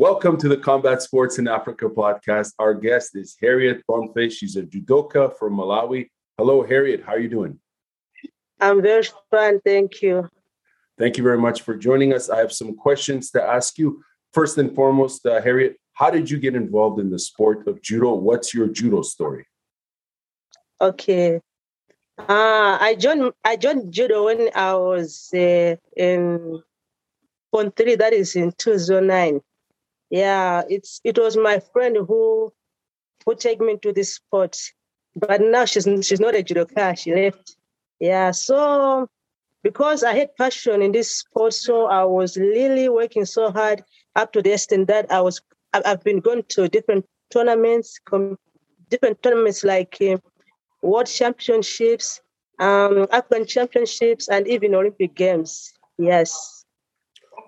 Welcome to the Combat Sports in Africa podcast. Our guest is Harriet Bonface. She's a judoka from Malawi. Hello, Harriet. How are you doing? I'm very fine. Thank you. Thank you very much for joining us. I have some questions to ask you. First and foremost, uh, Harriet, how did you get involved in the sport of judo? What's your judo story? Okay. Uh, I joined I joined judo when I was uh, in Point three. That is in two thousand nine. Yeah, it's it was my friend who who take me to this sport, but now she's she's not a judoka. She left. Yeah, so because I had passion in this sport, so I was really working so hard up to the extent that I was I've been going to different tournaments, different tournaments like uh, World Championships, um, African Championships, and even Olympic Games. Yes.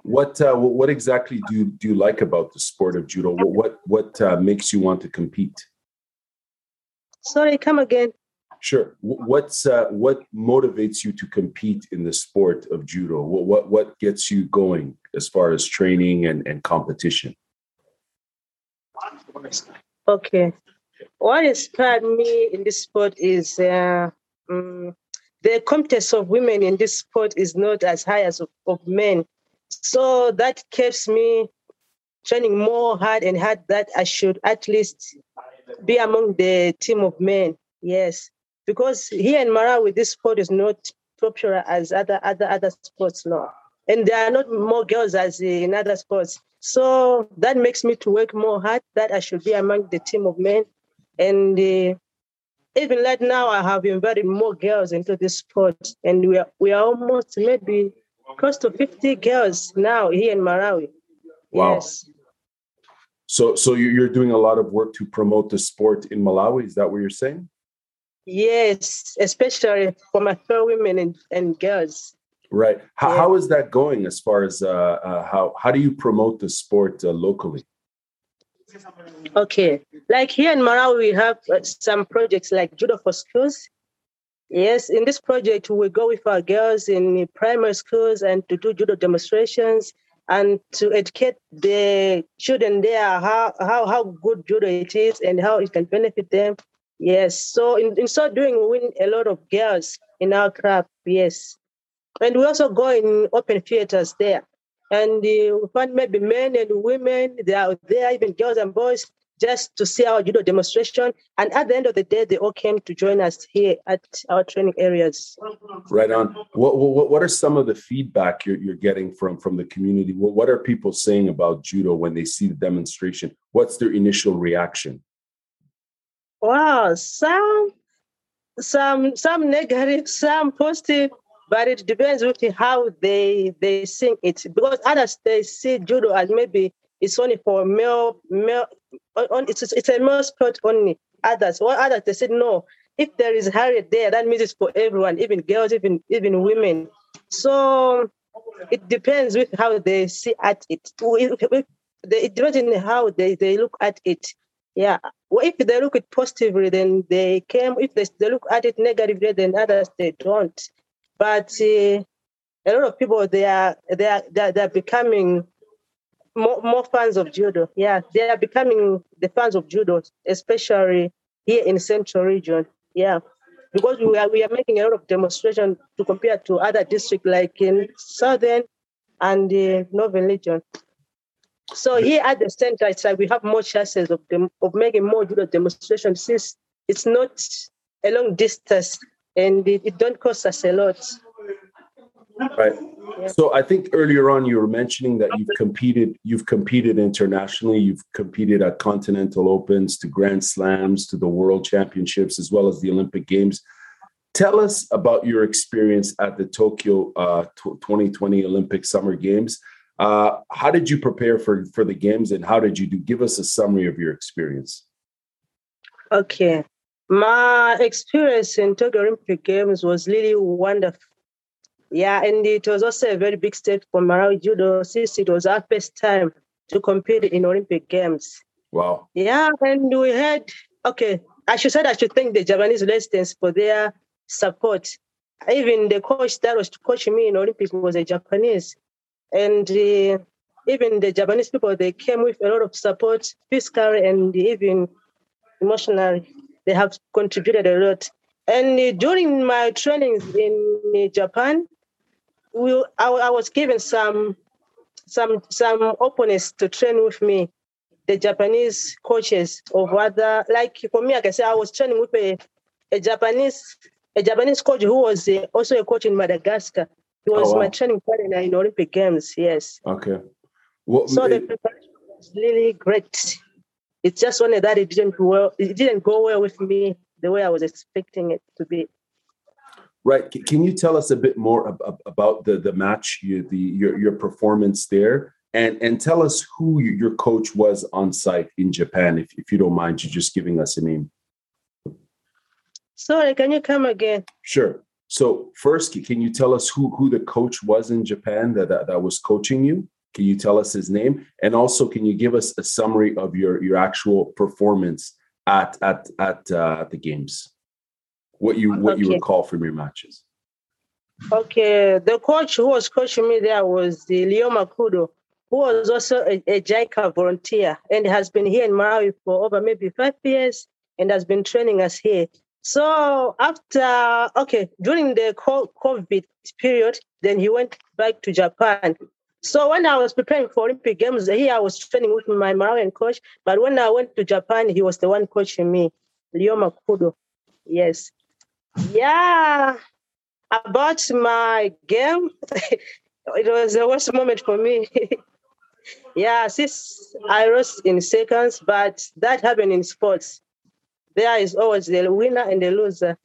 What uh, what exactly do you, do you like about the sport of judo? What what, what uh, makes you want to compete? Sorry, come again. Sure. What's uh, what motivates you to compete in the sport of judo? What what what gets you going as far as training and, and competition? Okay. What inspired me in this sport is uh, um, the competence of women in this sport is not as high as of, of men. So that keeps me training more hard and hard that I should at least be among the team of men. Yes, because here in Malawi, this sport is not popular as other other other sports now, and there are not more girls as in other sports. So that makes me to work more hard. That I should be among the team of men, and uh, even right now, I have invited more girls into this sport, and we are we are almost maybe close to fifty girls now here in Malawi. Wow. Yes. So, so you're doing a lot of work to promote the sport in Malawi. Is that what you're saying? Yes, especially for my fellow women and, and girls. Right. How, yeah. how is that going as far as uh, uh, how how do you promote the sport uh, locally? Okay, like here in Malawi, we have uh, some projects like Judo for Schools. Yes, in this project, we go with our girls in primary schools and to do judo demonstrations and to educate the children there how, how, how good judo it is and how it can benefit them. Yes, so in, in so doing, we win a lot of girls in our club. Yes, and we also go in open theaters there and uh, we find maybe men and women they are there, even girls and boys, just to see our judo demonstration. And at the end of the day, they all came to join us here at our training areas. Right on. What what, what are some of the feedback you're, you're getting from from the community? What, what are people saying about judo when they see the demonstration? What's their initial reaction? Wow, some some some negative, some positive but it depends with how they they sing it because others they see judo as maybe it's only for male male it's it's a male sport only. Others or others they said no. If there is harriet there that means it's for everyone even girls even even women. So it depends with how they see at it. It depends on how they, they look at it. Yeah. Well, if they look at positively then they came if they, they look at it negatively then others they don't. But uh, a lot of people they are they are they are, they are becoming more, more fans of judo. Yeah, they are becoming the fans of judo, especially here in central region. Yeah, because we are we are making a lot of demonstration to compare to other districts like in southern and the northern region. So here at the center, it's like we have more chances of them of making more judo demonstration since it's not a long distance and it, it don't cost us a lot. Right. Yeah. So I think earlier on you were mentioning that you've competed, you've competed internationally, you've competed at Continental Opens to Grand Slams to the World Championships as well as the Olympic Games. Tell us about your experience at the Tokyo uh, 2020 Olympic Summer Games. Uh, how did you prepare for for the games, and how did you do? Give us a summary of your experience. Okay, my experience in Tokyo Olympic Games was really wonderful. Yeah, and it was also a very big step for Malawi Judo since it was our first time to compete in Olympic Games. Wow. Yeah, and we had, okay, I should say I should thank the Japanese residents for their support. Even the coach that was coaching me in Olympic was a Japanese. And uh, even the Japanese people, they came with a lot of support, physically and even emotionally. They have contributed a lot. And during my trainings in Japan, we, I, I was given some some some opponents to train with me, the Japanese coaches of other like for me, like I said, I was training with a, a Japanese a Japanese coach who was a, also a coach in Madagascar. He was oh, wow. my training partner in Olympic Games. Yes. Okay. What, so it, the preparation was really great. It's just only that it didn't well. It didn't go well with me the way I was expecting it to be. Right. Can you tell us a bit more ab- about the the match, you, the your your performance there, and and tell us who your coach was on site in Japan, if if you don't mind, you just giving us a name. Sorry, can you come again? Sure. So first, can you tell us who who the coach was in Japan that that, that was coaching you? Can you tell us his name? And also, can you give us a summary of your your actual performance at at at uh, the games? What you what okay. you recall from your matches? Okay, the coach who was coaching me there was the Leo Makudo, who was also a, a JICA volunteer and has been here in Malawi for over maybe five years and has been training us here. So after, okay, during the COVID period, then he went back to Japan so when I was preparing for Olympic Games, here I was training with my Malawian coach. But when I went to Japan, he was the one coaching me, Leo Makudo. Yes. Yeah. About my game, it was the worst moment for me. yeah, since I lost in seconds, but that happened in sports. There is always the winner and the loser.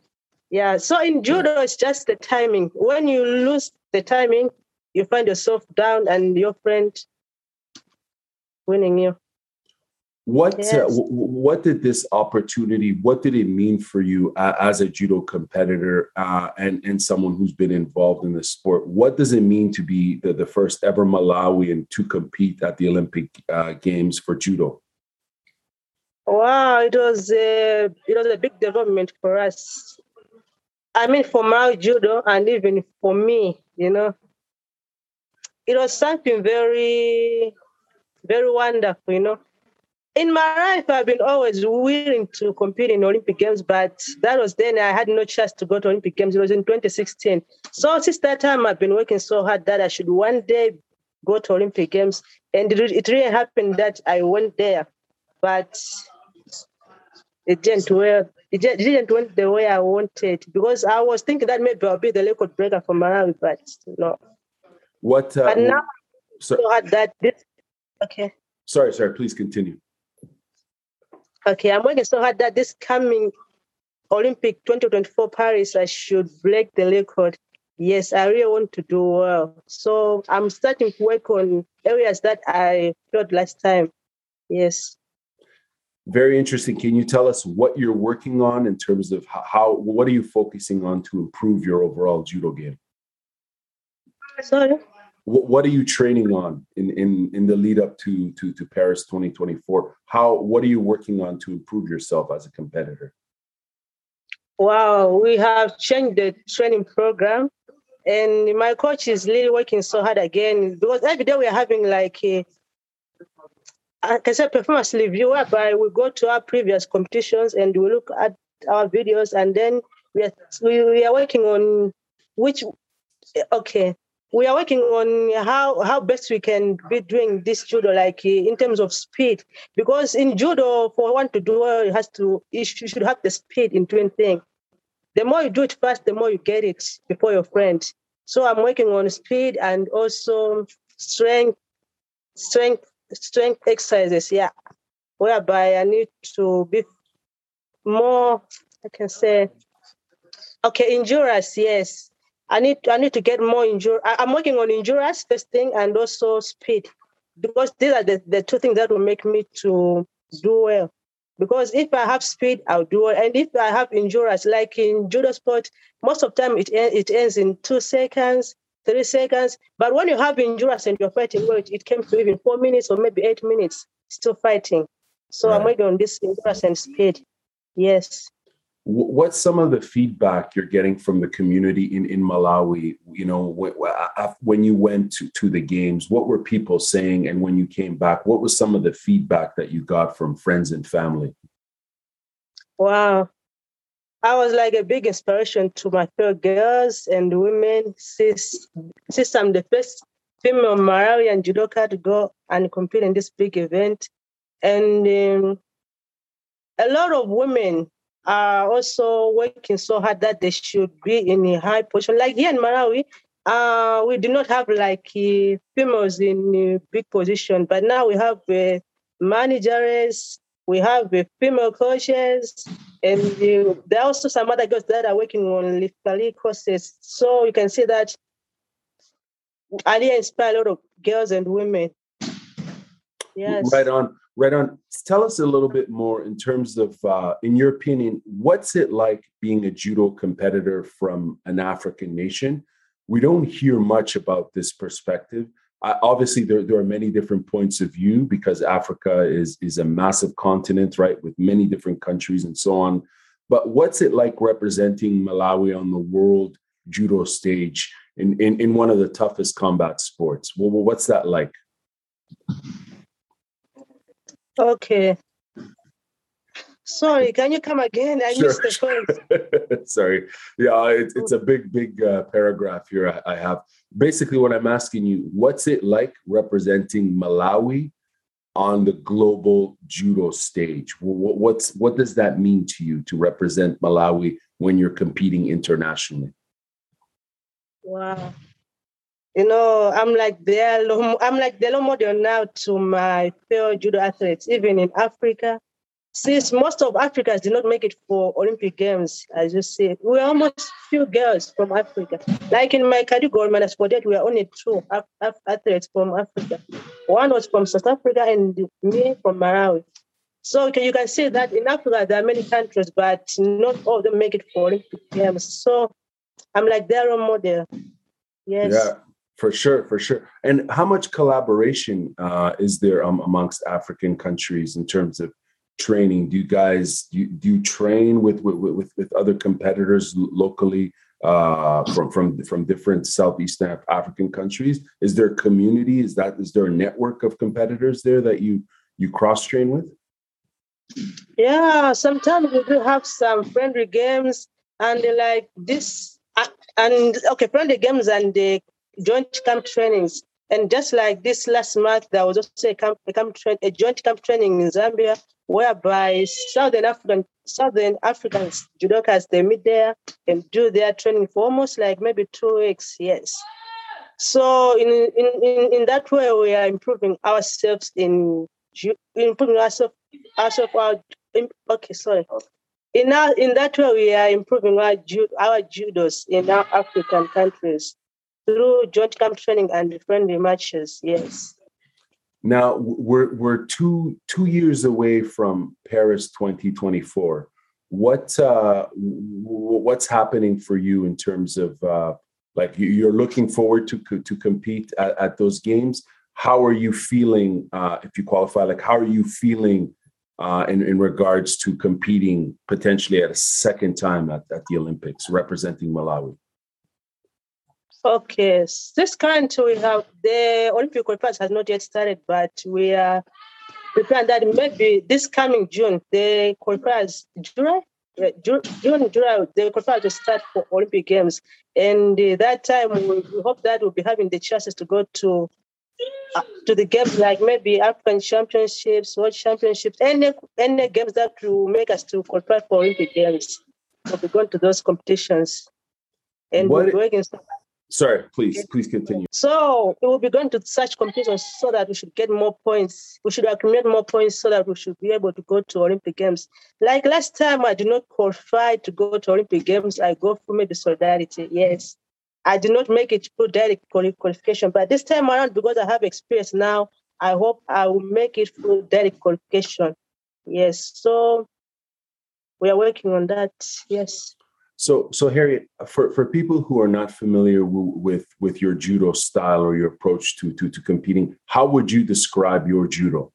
Yeah. So in judo, it's just the timing. When you lose the timing, you find yourself down and your friend winning you. What uh, yes. uh, what did this opportunity? What did it mean for you uh, as a judo competitor uh, and and someone who's been involved in the sport? What does it mean to be the, the first ever Malawian to compete at the Olympic uh, Games for judo? Wow, it was a it was a big development for us. I mean, for my judo and even for me, you know, it was something very, very wonderful, you know. In my life, I've been always willing to compete in Olympic Games, but that was then I had no chance to go to Olympic Games. It was in 2016. So since that time, I've been working so hard that I should one day go to Olympic Games. And it really happened that I went there, but it didn't well. It didn't went the way I wanted because I was thinking that maybe I'll be the record breaker for Malawi, but no. What? Uh, and now, so, that this, okay. Sorry, sorry. Please continue. Okay, I'm working so hard that this coming Olympic 2024 Paris, I should break the record. Yes, I really want to do well. So I'm starting to work on areas that I failed last time. Yes. Very interesting. Can you tell us what you're working on in terms of how, what are you focusing on to improve your overall judo game? Sorry. What, what are you training on in, in, in the lead up to, to, to Paris 2024? How, what are you working on to improve yourself as a competitor? Wow, we have changed the training program and my coach is really working so hard again because every day we are having like a I said, performance review whereby we go to our previous competitions and we look at our videos and then we are we, we are working on which okay we are working on how how best we can be doing this judo like eh, in terms of speed. Because in judo for one to do well it has to you should have the speed in doing things. The more you do it fast the more you get it before your friend so i'm working on speed and also strength strength strength exercises yeah. Whereby i need to be more i can say okay endurance yes I need I need to get more injury. I'm working on endurance testing and also speed because these are the, the two things that will make me to do well. Because if I have speed, I'll do well. And if I have endurance, like in judo sport, most of the time it it ends in two seconds, three seconds. But when you have endurance and you're fighting well, it, it came to even four minutes or maybe eight minutes, still fighting. So right. I'm working on this endurance and speed. Yes what's some of the feedback you're getting from the community in, in Malawi? You know, when you went to, to the games, what were people saying? And when you came back, what was some of the feedback that you got from friends and family? Wow. I was like a big inspiration to my fellow girls and women since, since I'm the first female Malawian judoka to go and compete in this big event. And um, a lot of women are also working so hard that they should be in a high position. Like here in Malawi, uh, we do not have like uh, females in a big position, but now we have uh, managers, we have uh, female coaches, and uh, there are also some other girls that are working on lift courses. So you can see that Ali inspire a lot of girls and women. Yes. Right on. Right on. Tell us a little bit more in terms of, uh, in your opinion, what's it like being a judo competitor from an African nation? We don't hear much about this perspective. Obviously, there, there are many different points of view because Africa is, is a massive continent, right, with many different countries and so on. But what's it like representing Malawi on the world judo stage in, in, in one of the toughest combat sports? Well, what's that like? Okay. Sorry, can you come again? I sure. missed the point. Sorry. Yeah, it, it's a big, big uh, paragraph here I, I have. Basically, what I'm asking you, what's it like representing Malawi on the global judo stage? What, what's what does that mean to you to represent Malawi when you're competing internationally? Wow you know, I'm like the I'm like the model now to my fellow judo athletes, even in Africa. Since most of Africans did not make it for Olympic Games, as you see, we're almost few girls from Africa. Like in my category, minus 48, we are only two athletes from Africa. One was from South Africa and me from Malawi. So you can see that in Africa, there are many countries, but not all of them make it for Olympic Games. So I'm like their role model. Yes. Yeah. For sure, for sure. And how much collaboration uh, is there um, amongst African countries in terms of training? Do you guys do you, do you train with, with with with other competitors locally uh, from from from different Southeast African countries? Is there a community? Is that is there a network of competitors there that you you cross train with? Yeah, sometimes we do have some friendly games and like this uh, and okay friendly games and the joint camp trainings. And just like this last month, there was also a camp, a camp tra- a joint camp training in Zambia, whereby Southern African Southern Africans judokas they meet there and do their training for almost like maybe two weeks. Yes. So in in in, in that way, we are improving ourselves in improving ourselves ourselves our okay sorry. In our, in that way, we are improving our our judos in our African countries through joint camp training and friendly matches. Yes. Now we're we're two two years away from Paris 2024. What uh, what's happening for you in terms of uh, like you're looking forward to to compete at, at those games? How are you feeling uh, if you qualify? Like how are you feeling uh, in, in regards to competing potentially at a second time at, at the Olympics, representing Malawi? Okay, this current we have the Olympic qualifiers has not yet started, but we are preparing that maybe this coming June the qualifiers July. June, June, July, the qualifiers will start for Olympic Games, and uh, that time we, we, hope that we'll be having the chances to go to uh, to the games like maybe African Championships, World Championships, any any games that will make us to qualify for Olympic Games. We'll be going to those competitions, and what, we're working. Sorry, please, please continue. So we will be going to such competitions so that we should get more points. We should accumulate more points so that we should be able to go to Olympic Games. Like last time, I did not qualify to go to Olympic Games. I go for maybe solidarity. Yes, I did not make it through direct qualification, but this time around, because I have experience now, I hope I will make it through direct qualification. Yes, so we are working on that. Yes. So, so Harriet, for, for people who are not familiar w- with with your judo style or your approach to, to to competing, how would you describe your judo?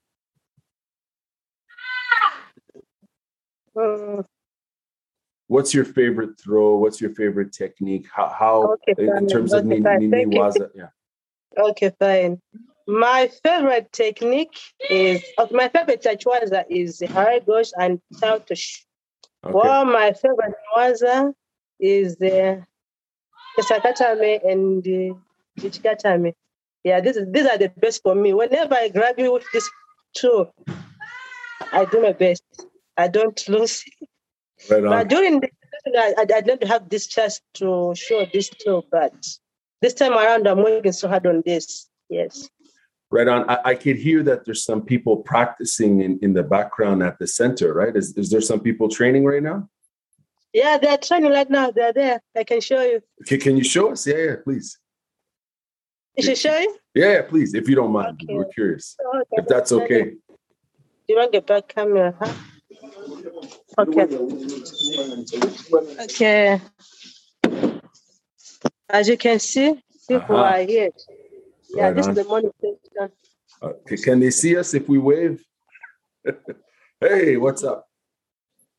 Uh, what's your favorite throw? What's your favorite technique? How, how okay, in, terms okay, of Nini Waza? Yeah. Okay, fine. My favorite technique is of my favorite waza is Haragosh and Tautush. Okay. Well, my favorite waza is the Kesa-gatame and the Ichikatame. Yeah, this is, these are the best for me. Whenever I grab you with this tool, I do my best. I don't lose. Right but during the I, I, I didn't have this chance to show this tool, but this time around, I'm working so hard on this. Yes. Right on. I, I could hear that there's some people practicing in, in the background at the center, right? Is, is there some people training right now? Yeah, they're training right now. They're there. I can show you. Okay, can you show us? Yeah, yeah, please. You should show you? Yeah, yeah, please, if you don't mind. Okay. We're curious. Okay, if that's okay. You want to get back camera, huh? Okay. Okay. As you can see, people uh-huh. are here. Yeah, right this on. is the money station. Okay, can they see us if we wave? hey, what's up?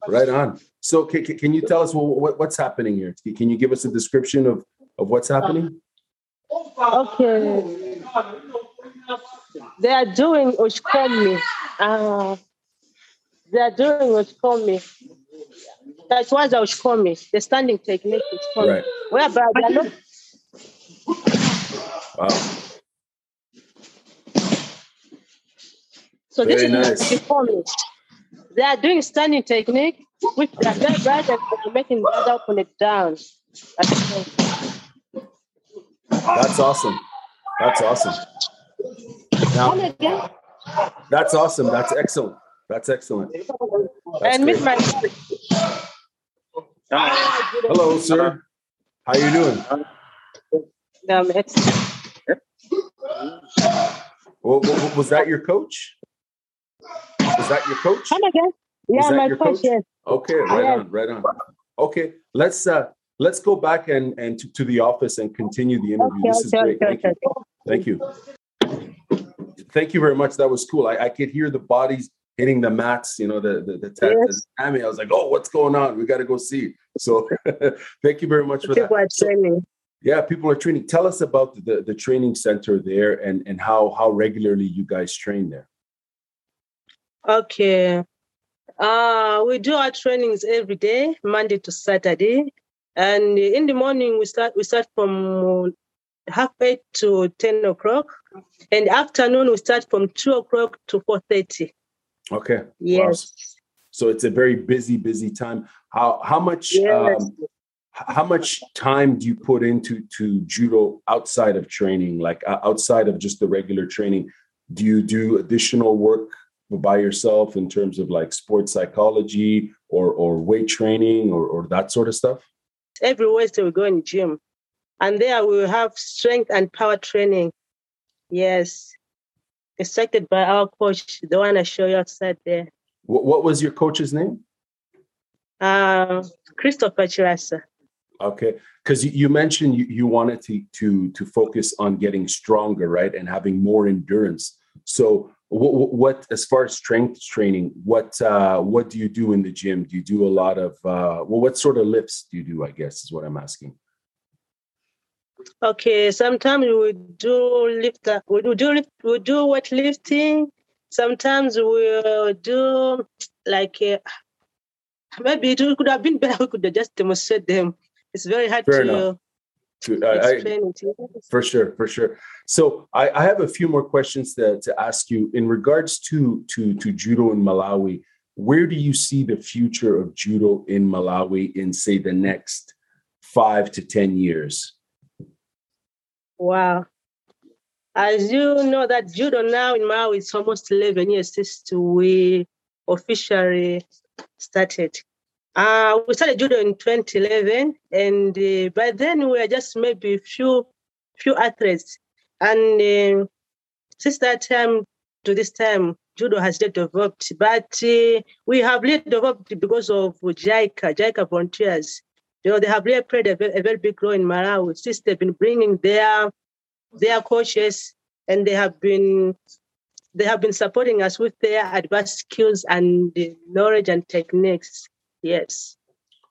Right on. So, can, can you tell us what, what's happening here? Can you give us a description of, of what's happening? Okay. They are doing Uchikomi. Uh, they are doing Uchikomi. That's why they Uchikomi. The standing technique is called. Right. Whereby they are not. Wow. So Very this nice. is Uchikomi. They are doing standing technique, which they are very bright and making the other put it down. That's awesome. That's awesome. Now, that's awesome. That's excellent. That's excellent. That's and my Hello, sir. How you doing? Um, well, was that your coach? Was that your coach? Come again. Yeah, my coach, coach, yes. Okay, right yes. on, right on. Okay, let's uh let's go back and and to, to the office and continue the interview. Okay, this is okay, great. Okay, Thank you. Thank you. Thank you very much. That was cool. I, I could hear the bodies hitting the mats, you know, the the, the, ta- yes. the I was like, oh, what's going on? We got to go see. So thank you very much for that. people that. So, yeah, people are training. Tell us about the, the training center there and, and how how regularly you guys train there. Okay. Uh, we do our trainings every day, Monday to Saturday. And in the morning we start we start from half eight to ten o'clock. And afternoon we start from two o'clock to four thirty. Okay. Yes. Wow. So it's a very busy, busy time. How how much yes. um, how much time do you put into to judo outside of training, like outside of just the regular training? Do you do additional work by yourself in terms of like sports psychology or or weight training or, or that sort of stuff? Every Wednesday we go in gym, and there we will have strength and power training. Yes, instructed by our coach, the one I show you outside there. What, what was your coach's name? Uh, Christopher Chirasa. Okay, because you, you, mentioned you, you wanted to to to focus on getting stronger, right, and having more endurance. So what, what, as far as strength training what uh, what do you do in the gym? Do you do a lot of uh, well what sort of lifts do you do i guess is what i'm asking. Okay sometimes we do lift uh, we do lift, we do weight lifting. Sometimes we'll do like uh, maybe it could have been better we could have just demonstrate them. It's very hard Fair to enough. I, for sure, for sure. So I, I, have a few more questions to, to ask you in regards to, to to judo in Malawi. Where do you see the future of judo in Malawi in say the next five to ten years? Wow. As you know that judo now in Malawi is almost 11 years since we officially started. Uh, we started judo in 2011, and uh, by then we were just maybe few few athletes. And uh, since that time to this time, judo has developed, but uh, we have really developed because of JICA, JICA volunteers. You know, they have really played a very, a very big role in Malawi since they've been bringing their their coaches, and they have been they have been supporting us with their advanced skills and knowledge and techniques. Yes.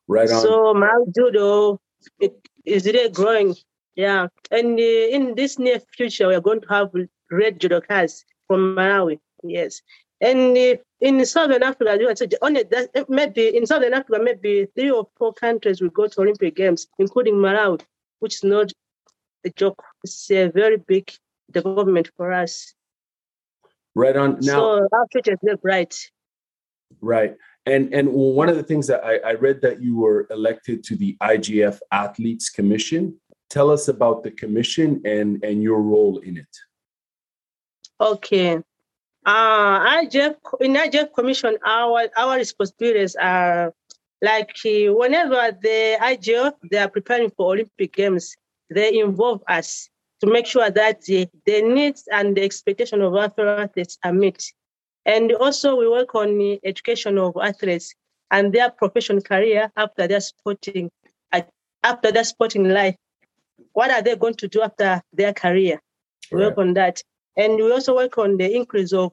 Right on. So Malawi judo it is really growing. Yeah, and uh, in this near future, we are going to have red judokas from Malawi. Yes, and uh, in Southern Africa, you said only that maybe in Southern Africa, maybe three or four countries will go to Olympic Games, including Malawi, which is not a joke. It's a very big development for us. Right on. Now, so our future is bright. Right. And and one of the things that I, I read that you were elected to the IJF Athletes Commission. Tell us about the commission and and your role in it. Okay. Uh, IJF in IJF Commission, our our responsibilities are like uh, whenever the IJF they are preparing for Olympic Games, they involve us to make sure that the, the needs and the expectation of our athletes are met. And also we work on the education of athletes and their professional career after their sporting after their sporting life. What are they going to do after their career? We work on that. And we also work on the increase of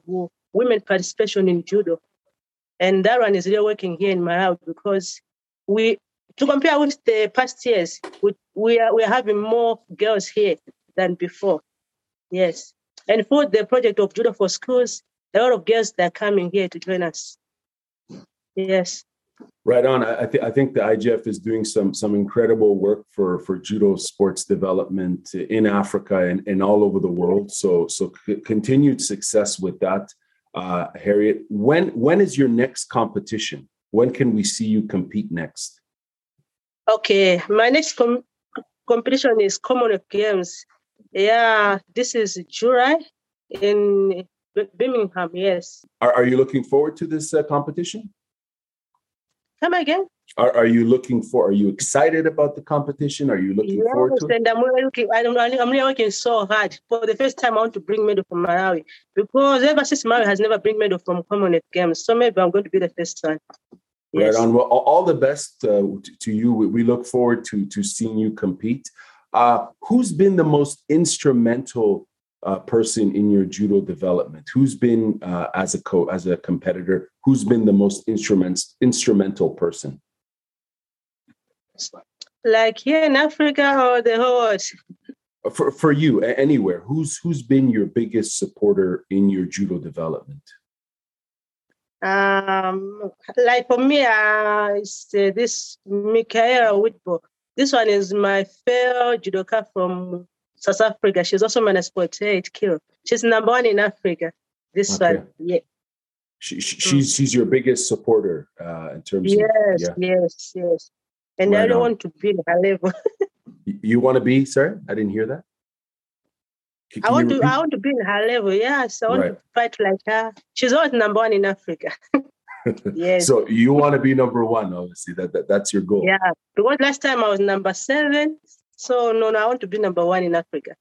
women participation in judo. And that one is really working here in Malawi because we, to compare with the past years, we, we, are, we are having more girls here than before. Yes. And for the project of judo for schools, a lot of girls that are coming here to join us. Yes. Right on. I, th- I think the IJF is doing some some incredible work for for judo sports development in Africa and, and all over the world. So so c- continued success with that, uh, Harriet. When when is your next competition? When can we see you compete next? Okay, my next com- competition is Commonwealth Games. Yeah, this is July in Birmingham, yes. Are, are you looking forward to this uh, competition? Come again? Are, are you looking for, are you excited about the competition? Are you looking yes, forward to it? and I'm really looking, I'm, I'm really working so hard. For the first time, I want to bring medal from Malawi because ever since Malawi has never bring medal from Commonwealth Games. So maybe I'm going to be the first one. Yes. Right on. Well, all the best uh, to you. We look forward to to seeing you compete. Uh, who's been the most instrumental uh, person in your judo development? Who's been uh, as a co as a competitor? Who's been the most instrument instrumental person? Like here in Africa or the whole world? Uh, for for you, anywhere. Who's who's been your biggest supporter in your judo development? Um, like for me, uh, it's uh, this Michaela Whitebooi. This one is my fellow judoka from South Africa. She's also minus 48 kilo. She's number one in Africa. This okay. one, yeah. She, she, she's mm. she's your biggest supporter uh, in terms yes, of yes, yes, yes. And right I don't on. want to be in her level. you want to be, sir? I didn't hear that. Can I want to. I want to be in her level. Yes, I want right. to fight like her. She's always number one in Africa. yes. So you want to be number one, obviously. That, that that's your goal. Yeah. Because last time I was number seven. So no, no, I want to be number one in Africa.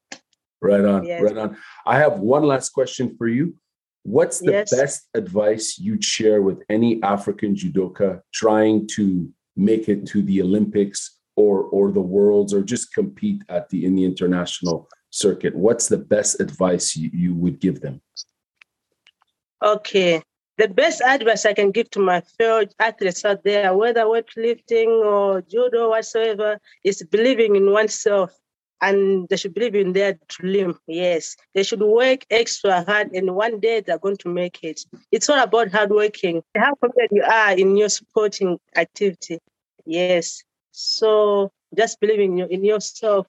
Right on, yes. right on. I have one last question for you. What's the yes. best advice you'd share with any African judoka trying to make it to the Olympics or or the worlds or just compete at the in the international circuit? What's the best advice you, you would give them? Okay the best advice I can give to my fellow athletes out there, whether weightlifting or judo, whatsoever, is believing in oneself. And they should believe in their dream. Yes, they should work extra hard, and one day they're going to make it. It's all about hard working. How confident you are in your sporting activity. Yes. So just believing in yourself.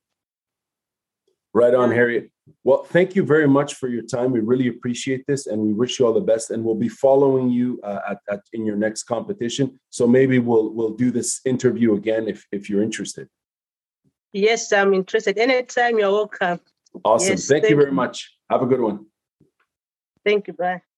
Right on, Harriet. Well, thank you very much for your time. We really appreciate this, and we wish you all the best. And we'll be following you uh, at, at, in your next competition. So maybe we'll we'll do this interview again if if you're interested. Yes, I'm interested. Anytime you're welcome. Awesome. Yes, thank, thank, you very much. Have a good one. Thank you. Bye.